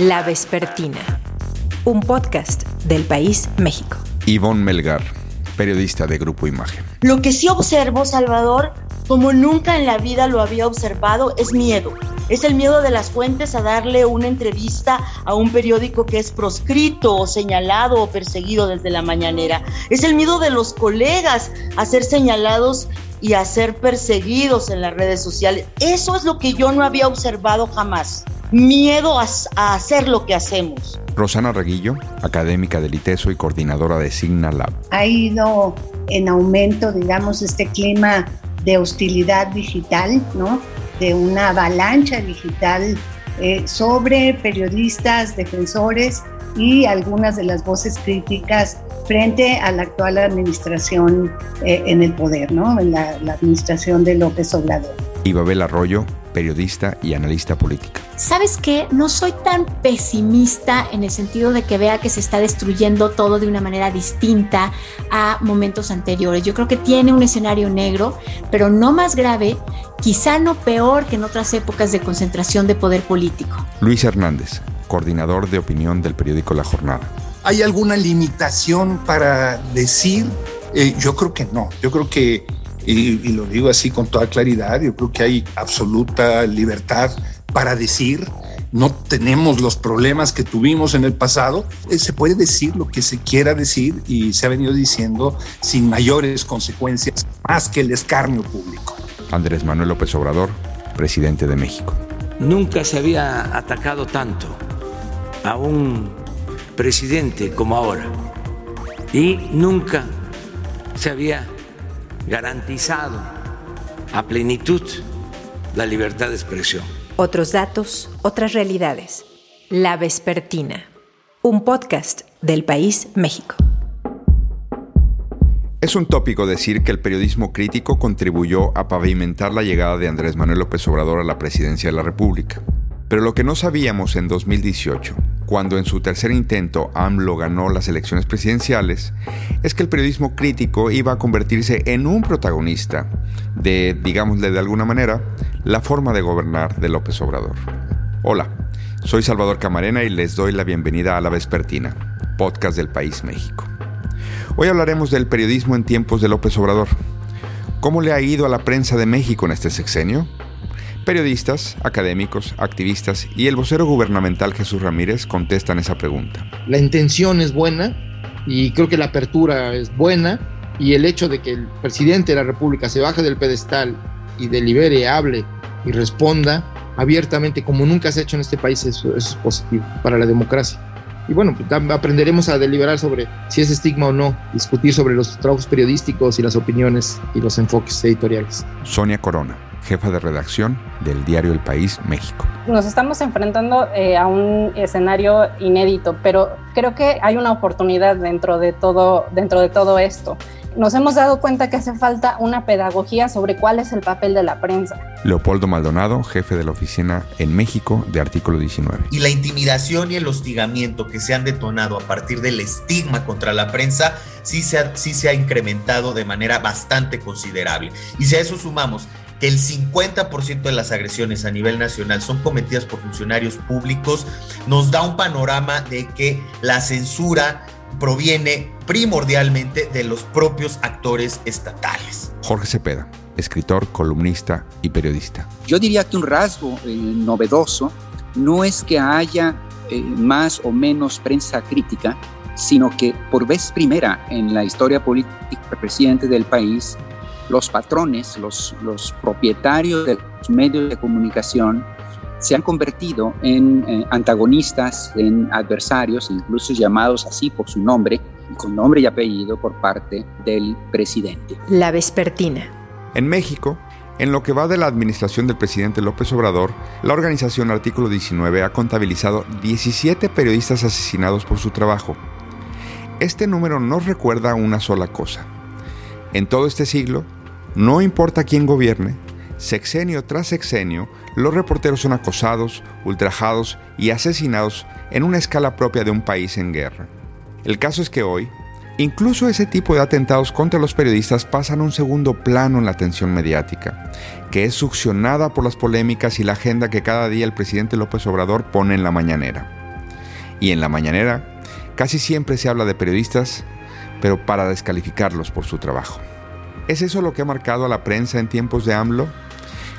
La Vespertina, un podcast del País México. Ivonne Melgar, periodista de Grupo Imagen. Lo que sí observo, Salvador, como nunca en la vida lo había observado, es miedo. Es el miedo de las fuentes a darle una entrevista a un periódico que es proscrito o señalado o perseguido desde la mañanera. Es el miedo de los colegas a ser señalados y a ser perseguidos en las redes sociales. Eso es lo que yo no había observado jamás. Miedo a, hacer lo que hacemos. Rosana Reguillo, académica del ITESO y coordinadora de Signa Lab. Ha ido en aumento, digamos, este clima de hostilidad digital, ¿no? de una avalancha digital eh, sobre periodistas, defensores y algunas de las voces críticas frente a la actual administración eh, en el poder, ¿no? en la, la administración de López Obrador. Y Babel Arroyo, periodista y analista política. ¿Sabes qué? No soy tan pesimista en el sentido de que vea que se está destruyendo todo de una manera distinta a momentos anteriores. Yo creo que tiene un escenario negro, pero no más grave, quizá no peor que en otras épocas de concentración de poder político. Luis Hernández, coordinador de opinión del periódico La Jornada. ¿Hay alguna limitación para decir? Eh, yo creo que no. Yo creo que y, lo digo así con toda claridad, yo creo que hay absoluta libertad para decir, no tenemos los problemas que tuvimos en el pasado, eh, se puede decir lo que se quiera decir y se ha venido diciendo sin mayores consecuencias, más que el escarnio público. Andrés Manuel López Obrador, presidente de México. Nunca se había atacado tanto a un presidente como ahora y nunca se había garantizado a plenitud la libertad de expresión. Otros datos, otras realidades. La Vespertina, un podcast del país México. Es un tópico decir que el periodismo crítico contribuyó a pavimentar la llegada de Andrés Manuel López Obrador a la presidencia de la República. Pero lo que no sabíamos en 2018 cuando en su tercer intento AMLO ganó las elecciones presidenciales, es que el periodismo crítico iba a convertirse en un protagonista de, digámosle de alguna manera, la forma de gobernar de López Obrador. Hola, soy Salvador Camarena y les doy la bienvenida a La Vespertina, podcast del País México. Hoy hablaremos del periodismo en tiempos de López Obrador. ¿Cómo le ha ido a la prensa de México en este sexenio? Periodistas, académicos, activistas y el vocero gubernamental Jesús Ramírez contestan esa pregunta. La intención es buena y creo que la apertura es buena y el hecho de que el presidente de la República se baje del pedestal y delibere, hable y responda abiertamente como nunca se ha hecho en este país, eso, es positivo para la democracia. Y bueno, pues, aprenderemos a deliberar sobre si es estigma o no, discutir sobre los trabajos periodísticos y las opiniones y los enfoques editoriales. Sonia Corona jefa de redacción del diario El País México. Nos estamos enfrentando eh, a un escenario inédito, pero creo que hay una oportunidad dentro de todo, dentro de todo esto. Nos hemos dado cuenta que hace falta una pedagogía sobre cuál es el papel de la prensa. Leopoldo Maldonado, jefe de la oficina en México de Artículo 19. Y la intimidación y el hostigamiento que se han detonado a partir del estigma contra la prensa sí se ha, sí se ha incrementado de manera bastante considerable. Y si a eso sumamos que el 50% de las agresiones a nivel nacional son cometidas por funcionarios públicos, nos da un panorama de que la censura proviene primordialmente de los propios actores estatales. Jorge Cepeda, escritor, columnista y periodista. Yo diría que un rasgo eh, novedoso no es que haya eh, más o menos prensa crítica, sino que por vez primera en la historia política presidente del país los patrones, los, los propietarios de los medios de comunicación se han convertido en eh, antagonistas, en adversarios, incluso llamados así por su nombre, con nombre y apellido por parte del presidente. La Vespertina. En México, en lo que va de la administración del presidente López Obrador, la organización Artículo 19 ha contabilizado 17 periodistas asesinados por su trabajo. Este número nos recuerda una sola cosa. En todo este siglo, no importa quién gobierne, sexenio tras sexenio, los reporteros son acosados, ultrajados y asesinados en una escala propia de un país en guerra. El caso es que hoy, incluso ese tipo de atentados contra los periodistas pasan un segundo plano en la atención mediática, que es succionada por las polémicas y la agenda que cada día el presidente López Obrador pone en la mañanera. y en la mañanera casi siempre se habla de periodistas, pero para descalificarlos por su trabajo. ¿Es eso lo que ha marcado a la prensa en tiempos de AMLO?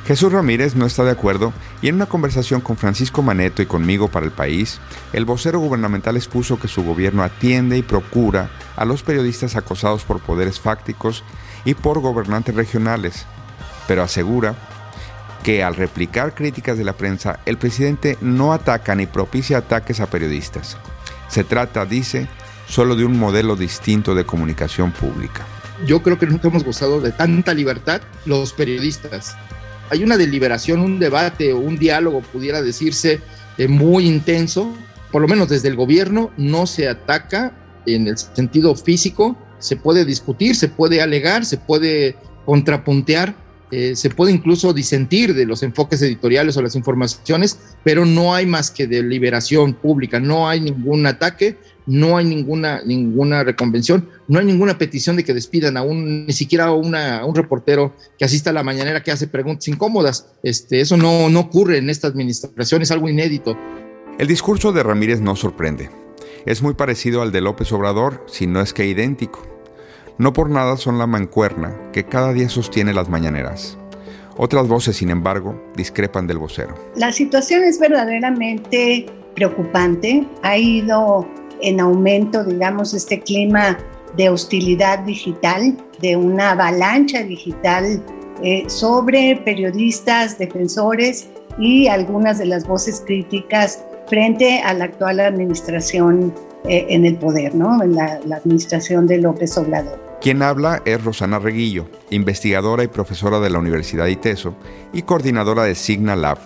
Jesús Ramírez no está de acuerdo y en una conversación con Francisco Maneto y conmigo para el país, el vocero gubernamental expuso que su gobierno atiende y procura a los periodistas acosados por poderes fácticos y por gobernantes regionales, pero asegura que al replicar críticas de la prensa, el presidente no ataca ni propicia ataques a periodistas. Se trata, dice, solo de un modelo distinto de comunicación pública. Yo creo que nunca hemos gozado de tanta libertad los periodistas. Hay una deliberación, un debate o un diálogo, pudiera decirse, eh, muy intenso. Por lo menos desde el gobierno no se ataca en el sentido físico, se puede discutir, se puede alegar, se puede contrapuntear, eh, se puede incluso disentir de los enfoques editoriales o las informaciones, pero no hay más que deliberación pública, no hay ningún ataque, no hay ninguna, ninguna reconvención, no hay ninguna petición de que despidan a un, ni siquiera a, un reportero que asista a la mañanera que hace preguntas incómodas. Este, eso no, no ocurre en esta administración, es algo inédito. El discurso de Ramírez no sorprende. Es muy parecido al de López Obrador, si no es que idéntico. No por nada son la mancuerna que cada día sostiene las mañaneras. Otras voces, sin embargo, discrepan del vocero. La situación es verdaderamente preocupante. Ha ido en aumento, digamos, este clima de hostilidad digital, de una avalancha digital eh, sobre periodistas, defensores y algunas de las voces críticas frente a la actual administración eh, en el poder, ¿no? En la, administración de López Obrador. Quien habla es Rosana Reguillo, investigadora y profesora de la Universidad ITESO y coordinadora de Signa Lab,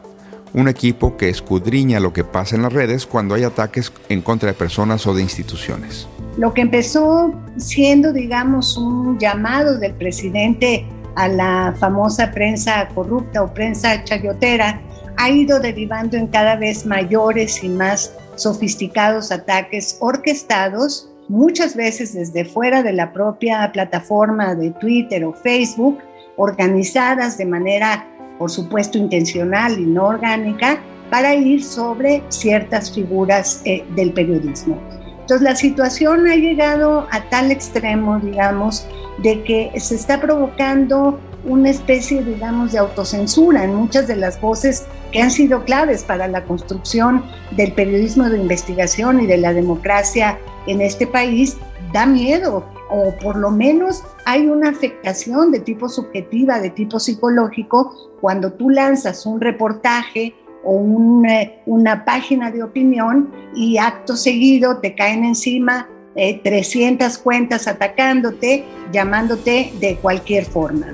un equipo que escudriña lo que pasa en las redes cuando hay ataques en contra de personas o de instituciones. Lo que empezó siendo, digamos, un llamado del presidente a la famosa prensa corrupta o prensa chayotera, ha ido derivando en cada vez mayores y más sofisticados ataques orquestados, muchas veces desde fuera de la propia plataforma de Twitter o Facebook, organizadas de manera, por supuesto, intencional y no orgánica, para ir sobre ciertas figuras eh, del periodismo. Entonces la situación ha llegado a tal extremo, digamos, de que se está provocando una especie, digamos, de autocensura en muchas de las voces que han sido claves para la construcción del periodismo de investigación y de la democracia en este país, da miedo, o por lo menos hay una afectación de tipo subjetiva, de tipo psicológico, cuando tú lanzas un reportaje o una página de opinión y acto seguido te caen encima 300 eh, cuentas atacándote, llamándote de cualquier forma.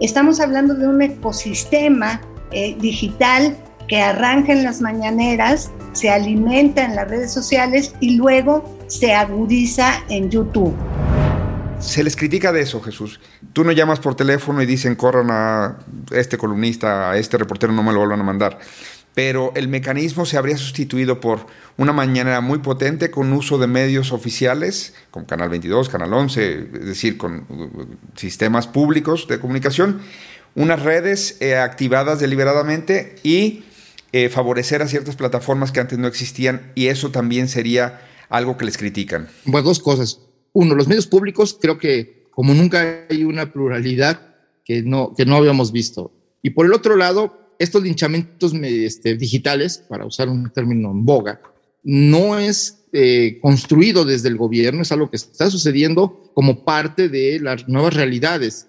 Estamos hablando de un ecosistema eh, digital que arranca en las mañaneras, se alimenta en las redes sociales y luego se agudiza en YouTube. Se les critica de eso, Jesús. Tú no llamas por teléfono y dicen corran a este columnista, a este reportero, no me lo vuelvan a mandar pero el mecanismo se habría sustituido por una mañana muy potente con uso de medios oficiales, como Canal 22, Canal 11, es decir, con uh, sistemas públicos de comunicación, unas redes eh, activadas deliberadamente y eh, favorecer a ciertas plataformas que antes no existían y eso también sería algo que les critican. Bueno, dos cosas. Uno, los medios públicos creo que como nunca hay una pluralidad que no, que no habíamos visto. Y por el otro lado, estos linchamientos este, digitales, para usar un término en boga, no es eh, construido desde el gobierno, es algo que está sucediendo como parte de las nuevas realidades.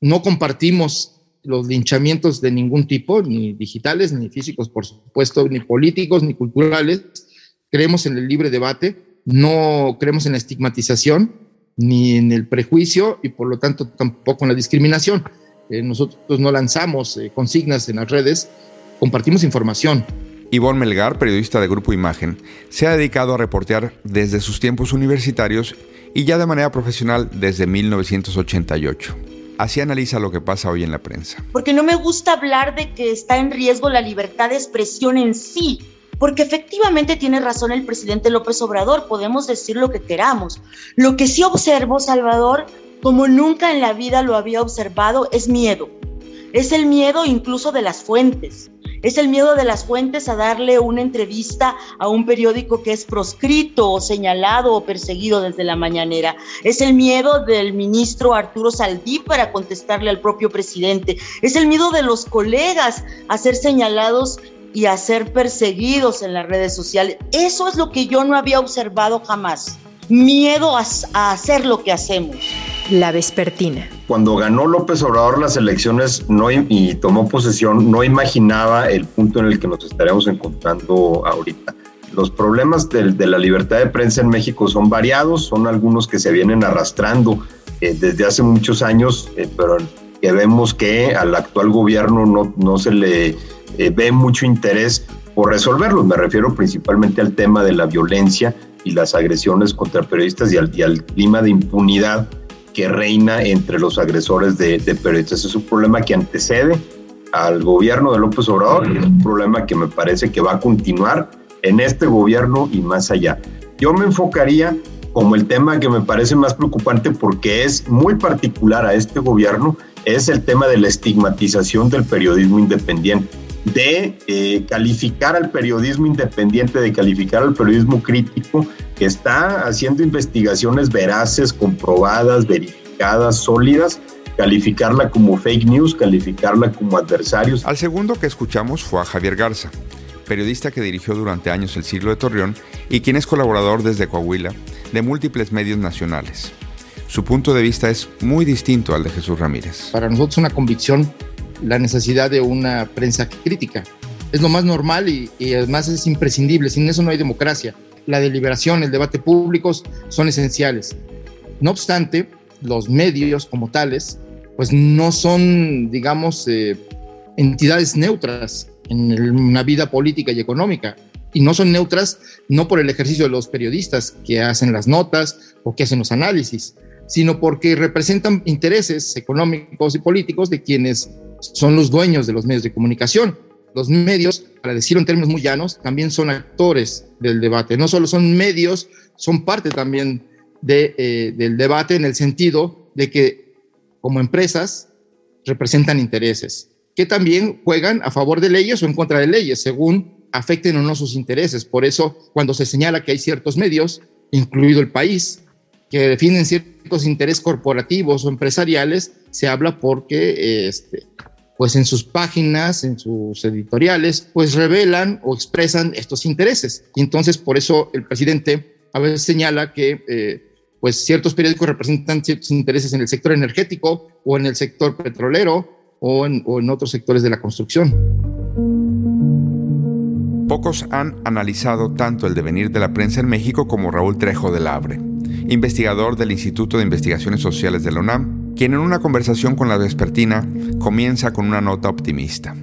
No compartimos los linchamientos de ningún tipo, ni digitales, ni físicos, por supuesto, ni políticos, ni culturales. Creemos en el libre debate, no creemos en la estigmatización, ni en el prejuicio y por lo tanto tampoco en la discriminación. Eh, nosotros no lanzamos eh, consignas en las redes, compartimos información. Ivonne Melgar, periodista de Grupo Imagen, se ha dedicado a reportear desde sus tiempos universitarios y ya de manera profesional desde 1988. Así analiza lo que pasa hoy en la prensa. Porque no me gusta hablar de que está en riesgo la libertad de expresión en sí, porque efectivamente tiene razón el presidente López Obrador, podemos decir lo que queramos. Lo que sí observo, Salvador, como nunca en la vida lo había observado, es miedo. Es el miedo incluso de las fuentes. Es el miedo de las fuentes a darle una entrevista a un periódico que es proscrito o señalado o perseguido desde la mañanera. Es el miedo del ministro Arturo Saldí para contestarle al propio presidente. Es el miedo de los colegas a ser señalados y a ser perseguidos en las redes sociales. Eso es lo que yo no había observado jamás. Miedo a, a hacer lo que hacemos. La vespertina. Cuando ganó López Obrador las elecciones y tomó posesión, no imaginaba el punto en el que nos estaríamos encontrando ahorita. Los problemas de, de la libertad de prensa en México son variados, son algunos que se vienen arrastrando eh, desde hace muchos años, eh, pero que vemos que al actual gobierno no, no se le eh, ve mucho interés por resolverlos. Me refiero principalmente al tema de la violencia y las agresiones contra periodistas y al, y al clima de impunidad que reina entre los agresores de, de, periodistas. Es un problema que antecede al gobierno de López Obrador y es un problema que me parece que va a continuar en este gobierno y más allá. Yo me enfocaría como el tema que me parece más preocupante porque es muy particular a este gobierno, es el tema de la estigmatización del periodismo independiente, de eh, calificar al periodismo independiente, de calificar al periodismo crítico que está haciendo investigaciones veraces, comprobadas, verificadas, sólidas, calificarla como fake news, calificarla como adversarios. Al segundo que escuchamos fue a Javier Garza, periodista que dirigió durante años el siglo de Torreón y quien es colaborador desde Coahuila de múltiples medios nacionales. Su punto de vista es muy distinto al de Jesús Ramírez. Para nosotros una convicción la necesidad de una prensa crítica. Es lo más normal y, y además es imprescindible. Sin eso no hay democracia la deliberación, el debate públicos son esenciales. No obstante, los medios como tales, pues no son, digamos, eh, entidades neutras en una vida política y económica. Y no son neutras no por el ejercicio de los periodistas que hacen las notas o que hacen los análisis, sino porque representan intereses económicos y políticos de quienes son los dueños de los medios de comunicación los medios, para decirlo en términos muy llanos, también son actores del debate. No solo son medios, son parte también eh, del debate en el sentido de que como empresas representan intereses que también juegan a favor de leyes o en contra de leyes, según afecten o no sus intereses. Por eso, cuando se señala que hay ciertos medios, incluido el país, que definen ciertos intereses corporativos o empresariales, se habla porque este, pues en sus páginas, en sus editoriales, pues revelan o expresan estos intereses. Y entonces por eso el presidente a veces señala que eh, pues ciertos periódicos representan ciertos intereses en el sector energético o en el sector petrolero o en, o en otros sectores de la construcción. Pocos han analizado tanto el devenir de la prensa en México como Raúl Trejo de la Abre, investigador del Instituto de Investigaciones Sociales de la UNAM quien en una conversación con la vespertina comienza con una nota optimista.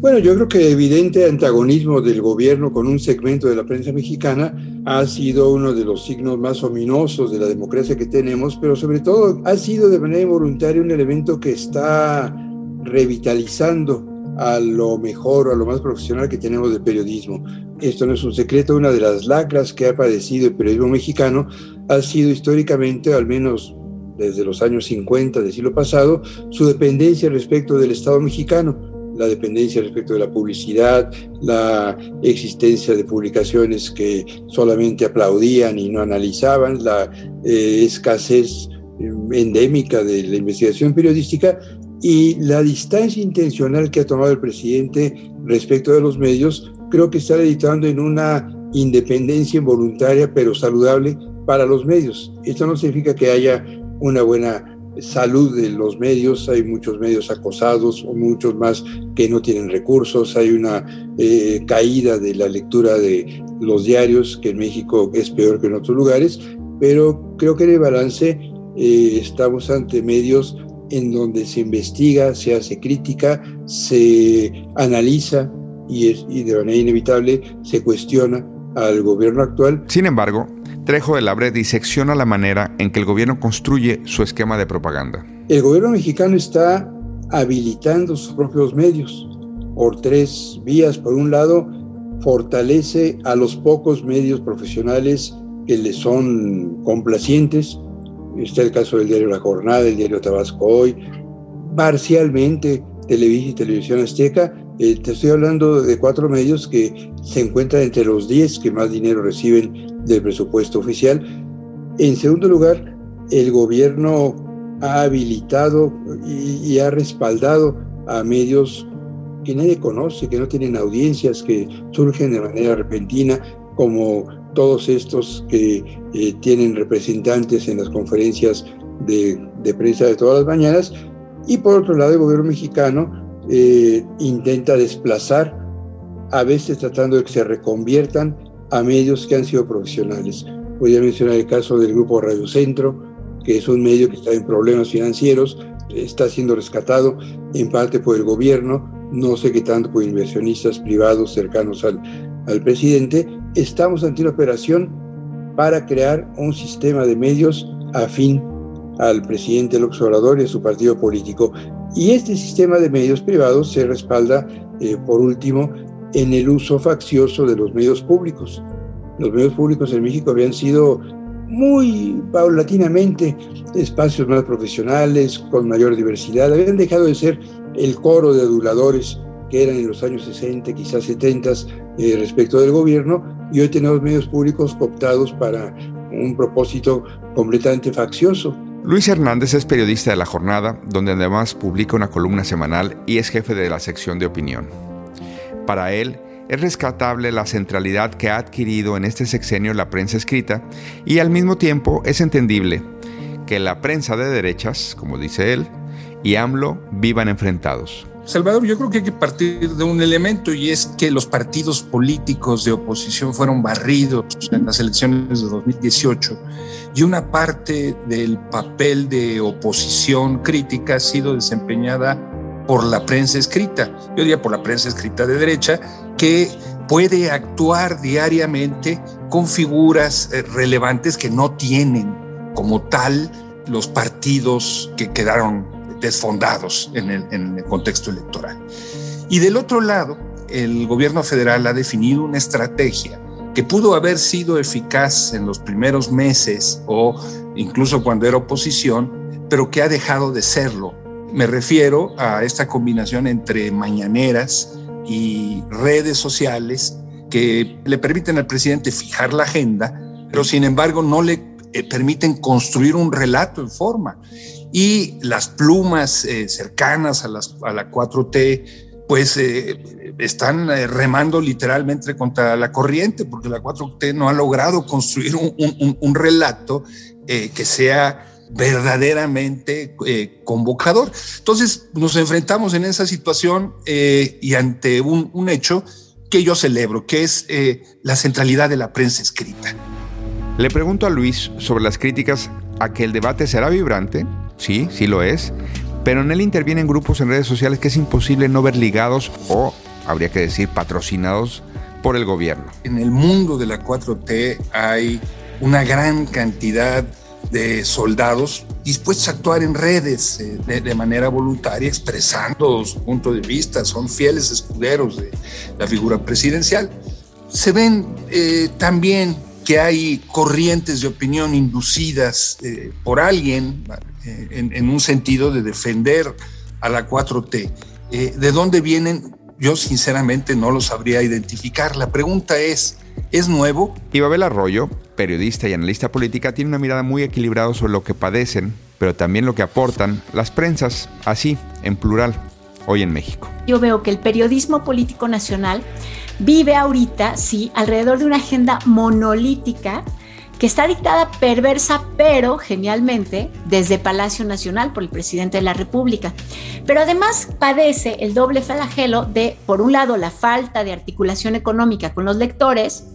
Bueno, yo creo que evidente antagonismo del gobierno con un segmento de la prensa mexicana ha sido uno de los signos más ominosos de la democracia que tenemos, pero sobre todo ha sido de manera voluntaria un elemento que está revitalizando a lo mejor, a lo más profesional que tenemos del periodismo. Esto no es un secreto, una de las lacras que ha padecido el periodismo mexicano ha sido históricamente, al menos desde los años 50 del siglo pasado, su dependencia respecto del Estado mexicano, la dependencia respecto de la publicidad, la existencia de publicaciones que solamente aplaudían y no analizaban, la eh, escasez eh, endémica de la investigación periodística y la distancia intencional que ha tomado el presidente respecto de los medios, creo que está editando en una independencia involuntaria pero saludable para los medios. Esto no significa que haya una buena salud de los medios, hay muchos medios acosados o muchos más que no tienen recursos, hay una eh, caída de la lectura de los diarios, que en México es peor que en otros lugares, pero creo que en el balance eh, estamos ante medios en donde se investiga, se hace crítica, se analiza y, es, y de manera inevitable se cuestiona al gobierno actual. Sin embargo, Trejo de Labre disecciona la manera en que el gobierno construye su esquema de propaganda. El gobierno mexicano está habilitando sus propios medios por tres vías. Por un lado, fortalece a los pocos medios profesionales que le son complacientes. Está el caso del diario La Jornada, el diario Tabasco Hoy, parcialmente Televisa y Televisión Azteca, Eh, te estoy hablando de cuatro medios que se encuentran entre los diez que más dinero reciben del presupuesto oficial. En segundo lugar, el gobierno ha habilitado y, y ha respaldado a medios que nadie conoce, que no tienen audiencias, que surgen de manera repentina, como todos estos que eh, tienen representantes en las conferencias de, de, prensa de todas las mañanas. Y por otro lado, el gobierno mexicano eh, intenta desplazar, a veces tratando de que se reconviertan a medios que han sido profesionales. Podría mencionar el caso del grupo Radio Centro, que es un medio que está en problemas financieros, está siendo rescatado en parte por el gobierno, no sé qué tanto por inversionistas privados cercanos al, al presidente, estamos ante una operación para crear un sistema de medios afín al presidente López Obrador y a su partido político. Y este sistema de medios privados se respalda, eh, por último, en el uso faccioso de los medios públicos. Los medios públicos en México habían sido muy paulatinamente espacios más profesionales, con mayor diversidad, habían dejado de ser el coro de aduladores que eran en los años 60, quizás 70, eh, respecto del gobierno, y hoy tenemos medios públicos cooptados para un propósito completamente faccioso. Luis Hernández es periodista de La Jornada, donde además publica una columna semanal y es jefe de la sección de opinión. Para él, es rescatable la centralidad que ha adquirido en este sexenio la prensa escrita y al mismo tiempo es entendible que la prensa de derechas, como dice él, y AMLO vivan enfrentados. Salvador, yo creo que hay que partir de un elemento y es que los partidos políticos de oposición fueron barridos en las elecciones de 2018 y una parte del papel de oposición crítica ha sido desempeñada por la prensa escrita, yo diría por la prensa escrita de derecha, que puede actuar diariamente con figuras eh, relevantes que no tienen como tal los partidos que quedaron desfondados en el, contexto electoral. Y del otro lado, el gobierno federal ha definido una estrategia que pudo haber sido eficaz en los primeros meses o incluso cuando era oposición, pero que ha dejado de serlo. Me refiero a esta combinación entre mañaneras y redes sociales que le permiten al presidente fijar la agenda, pero sin embargo no le eh, permiten construir un relato en forma y las plumas eh, cercanas a, las, a, la 4T pues eh, están eh, remando literalmente contra la corriente porque la 4T no ha logrado construir un, relato que sea verdaderamente convocador. Entonces nos enfrentamos en esa situación y ante un, un, hecho que yo celebro, que es la centralidad de la prensa escrita. Le pregunto a Luis sobre las críticas a que el debate será vibrante sí, sí lo es, pero en él intervienen grupos en redes sociales que es imposible no ver ligados o, habría que decir, patrocinados por el gobierno. En el mundo de la 4T hay una gran cantidad de soldados dispuestos a actuar en redes eh, de, manera voluntaria, expresando su punto de vista, son fieles escuderos de la figura presidencial. Se ven eh, también que hay corrientes de opinión inducidas eh, por alguien eh, en, un sentido de defender a la 4T. Eh, ¿De dónde vienen? Yo sinceramente no lo sabría identificar. La pregunta es, ¿es nuevo? Y Babel Arroyo, periodista y analista política, tiene una mirada muy equilibrada sobre lo que padecen, pero también lo que aportan las prensas, así, en plural, hoy en México. Yo veo que el periodismo político nacional vive ahorita, sí, alrededor de una agenda monolítica que está dictada perversa, pero genialmente, desde Palacio Nacional por el presidente de la República. Pero además padece el doble flagelo de, por un lado, la falta de articulación económica con los lectores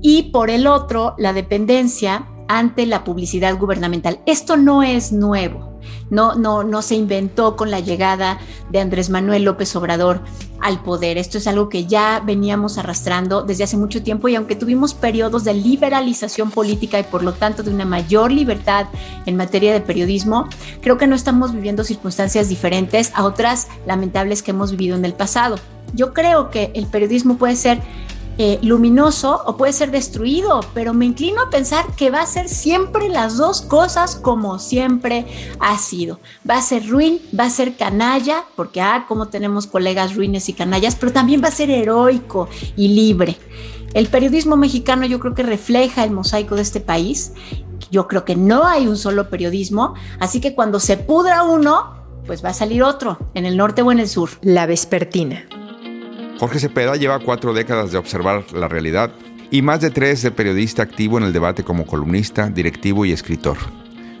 y por el otro, la dependencia ante la publicidad gubernamental. Esto no es nuevo no, no, no se inventó con la llegada de Andrés Manuel López Obrador al poder. Esto es algo que ya veníamos arrastrando desde hace mucho tiempo y aunque tuvimos periodos de liberalización política y por lo tanto de una mayor libertad en materia de periodismo, creo que no estamos viviendo circunstancias diferentes a otras lamentables que hemos vivido en el pasado. Yo creo que el periodismo puede ser eh, luminoso o puede ser destruido, pero me inclino a pensar que va a ser siempre las dos cosas como siempre ha sido. Va a ser ruin, va a ser canalla, porque ah, como tenemos colegas ruines y canallas, pero también va a ser heroico y libre. El periodismo mexicano yo creo que refleja el mosaico de este país. Yo creo que no hay un solo periodismo, así que cuando se pudra uno, pues va a salir otro, en el norte o en el sur. La vespertina. Jorge Cepeda lleva cuatro décadas de observar la realidad y más de tres de periodista activo en el debate como columnista, directivo y escritor.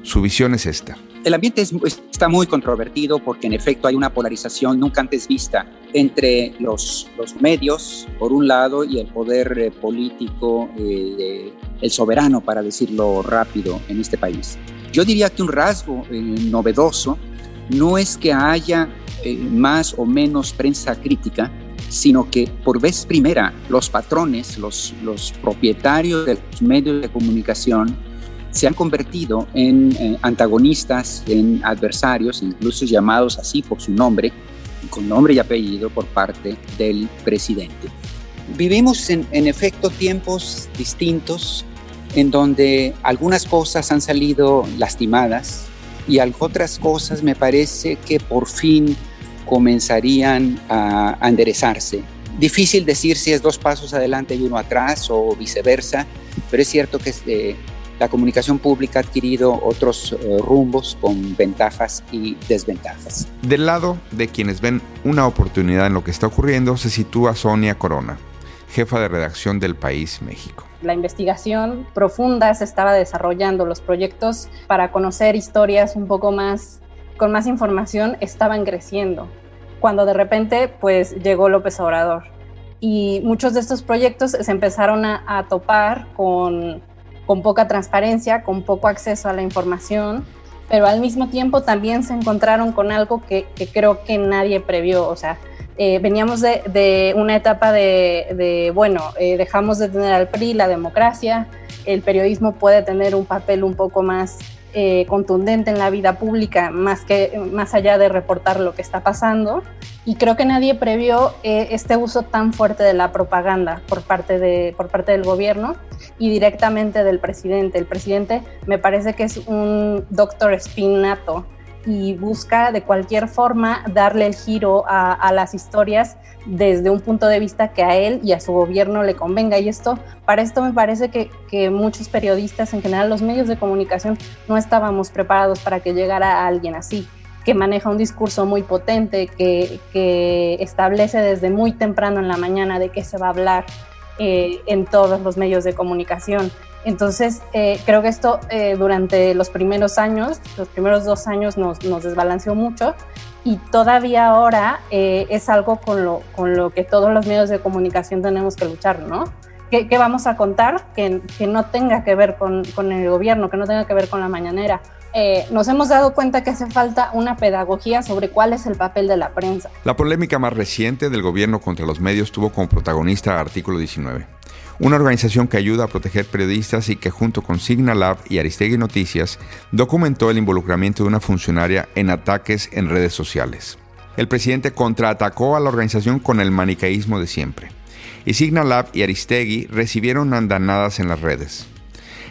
Su visión es esta. El ambiente está muy controvertido porque en efecto hay una polarización nunca antes vista entre los, medios, por un lado, y el poder eh, político, eh, el soberano, para decirlo rápido, en este país. Yo diría que un rasgo eh, novedoso no es que haya más o menos prensa crítica, sino que por vez primera los patrones, los, los propietarios de los medios de comunicación, se han convertido en eh, antagonistas, en adversarios, incluso llamados así por su nombre, con nombre y apellido por parte del presidente. Vivimos en, en efecto tiempos distintos en donde algunas cosas han salido lastimadas y otras cosas me parece que por fin comenzarían a, enderezarse. Difícil decir si es dos pasos adelante y uno atrás o viceversa, pero es cierto que eh, la comunicación pública ha adquirido otros eh, rumbos con ventajas y desventajas. Del lado de quienes ven una oportunidad en lo que está ocurriendo se sitúa Sonia Corona, jefa de redacción del País México. La investigación profunda se estaba desarrollando, los proyectos para conocer historias un poco más, con más información estaban creciendo, cuando de repente pues llegó López Obrador. Y muchos de estos proyectos se empezaron a, topar con con poca transparencia, con poco acceso a la información, pero al mismo tiempo también se encontraron con algo que, creo que nadie previó, o sea, eh, veníamos de, una etapa de, bueno, eh, dejamos de tener al PRI, la democracia, el periodismo puede tener un papel un poco más eh, contundente en la vida pública, más, que, más allá de reportar lo que está pasando. Y creo que nadie previó eh, este uso tan fuerte de la propaganda por parte, de, por parte del gobierno y directamente del presidente. El presidente me parece que es un doctor espinato y busca de cualquier forma darle el giro a, las historias desde un punto de vista que a él y a su gobierno le convenga. Y esto, para esto me parece que, muchos periodistas, en general los medios de comunicación, no estábamos preparados para que llegara alguien así que maneja un discurso muy potente, que, establece desde muy temprano en la mañana de qué se va a hablar eh, en todos los medios de comunicación. Entonces, eh, creo que esto eh, durante los primeros años, los primeros dos años nos, desbalanceó mucho y todavía ahora eh, es algo con lo, con lo que todos los medios de comunicación tenemos que luchar, ¿no? ¿Qué, vamos a contar que, que, no tenga que ver con, con, el gobierno, que no tenga que ver con la mañanera? nos hemos dado cuenta que hace falta una pedagogía sobre cuál es el papel de la prensa. La polémica más reciente del gobierno contra los medios tuvo como protagonista Artículo 19 una organización que ayuda a proteger periodistas y que junto con Signalab y Aristegui Noticias documentó el involucramiento de una funcionaria en ataques en redes sociales. El presidente contraatacó a la organización con el manicaísmo de siempre, y Signalab y Aristegui recibieron andanadas en las redes.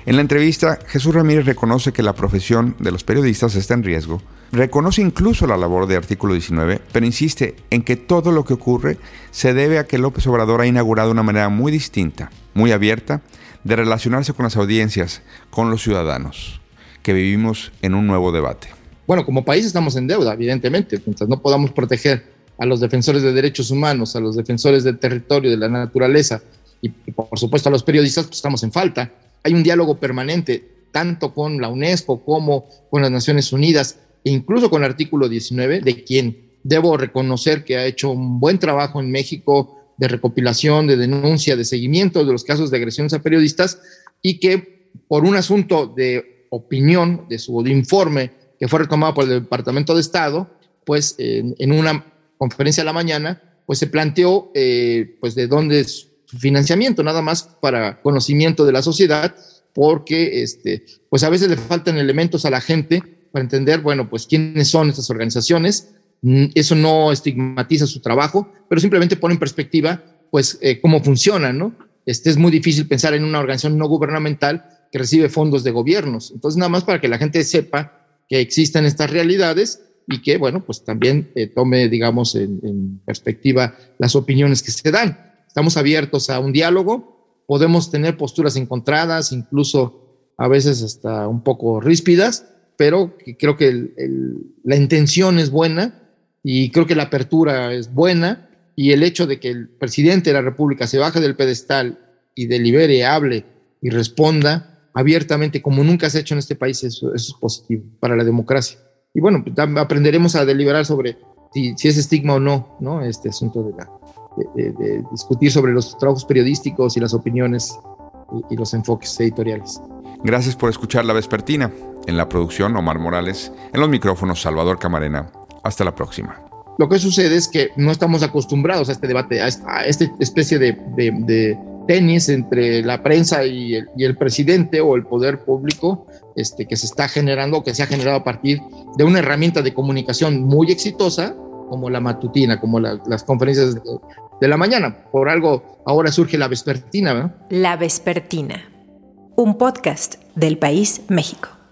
En la entrevista, Jesús Ramírez reconoce que la profesión de los periodistas está en riesgo, reconoce incluso la labor de artículo 19, pero insiste en que todo lo que ocurre se debe a que López Obrador ha inaugurado una manera muy distinta, muy abierta, de relacionarse con las audiencias, con los ciudadanos, que vivimos en un nuevo debate. Bueno, como país estamos en deuda, evidentemente, mientras no podamos proteger a los defensores de derechos humanos, a los defensores del territorio, de la naturaleza y, por supuesto a los periodistas, pues estamos en falta hay un diálogo permanente, tanto con la UNESCO como con las Naciones Unidas, incluso con el artículo 19, de quien debo reconocer que ha hecho un buen trabajo en México de recopilación, de denuncia, de seguimiento de los casos de agresiones a periodistas, y que por un asunto de opinión, de su informe, que fue retomado por el Departamento de Estado, pues en, una conferencia a la mañana, pues se planteó eh, pues de dónde es financiamiento, nada más para conocimiento de la sociedad, porque este, pues a veces le faltan elementos a la gente para entender, bueno, pues quiénes son estas organizaciones. Mm, eso no estigmatiza su trabajo, pero simplemente pone en perspectiva pues eh, cómo funciona, ¿no? Este, es muy difícil pensar en una organización no gubernamental que recibe fondos de gobiernos. Entonces, nada más para que la gente sepa que existen estas realidades y que, bueno, pues también eh, tome, digamos, en, perspectiva las opiniones que se dan. Estamos abiertos a un diálogo, podemos tener posturas encontradas, incluso a veces hasta un poco ríspidas, pero creo que la intención es buena y creo que la apertura es buena y el hecho de que el presidente de la República se baje del pedestal y delibere, hable y responda abiertamente como nunca se ha hecho en este país, eso, es positivo para la democracia. Y bueno, pues, aprenderemos a deliberar sobre si, es estigma o no, ¿no? Este asunto de, de, discutir sobre los trabajos periodísticos y las opiniones y, y los enfoques editoriales. Gracias por escuchar La Vespertina. En la producción, Omar Morales. En los micrófonos, Salvador Camarena. Hasta la próxima. Lo que sucede es que no estamos acostumbrados a este debate, a esta, especie de, tenis entre la prensa y el, presidente o el poder público este, que se está generando, que se ha generado a partir de una herramienta de comunicación muy exitosa como la matutina, como las conferencias de, de, la mañana. Por algo ahora surge la vespertina. La vespertina, un podcast del país México.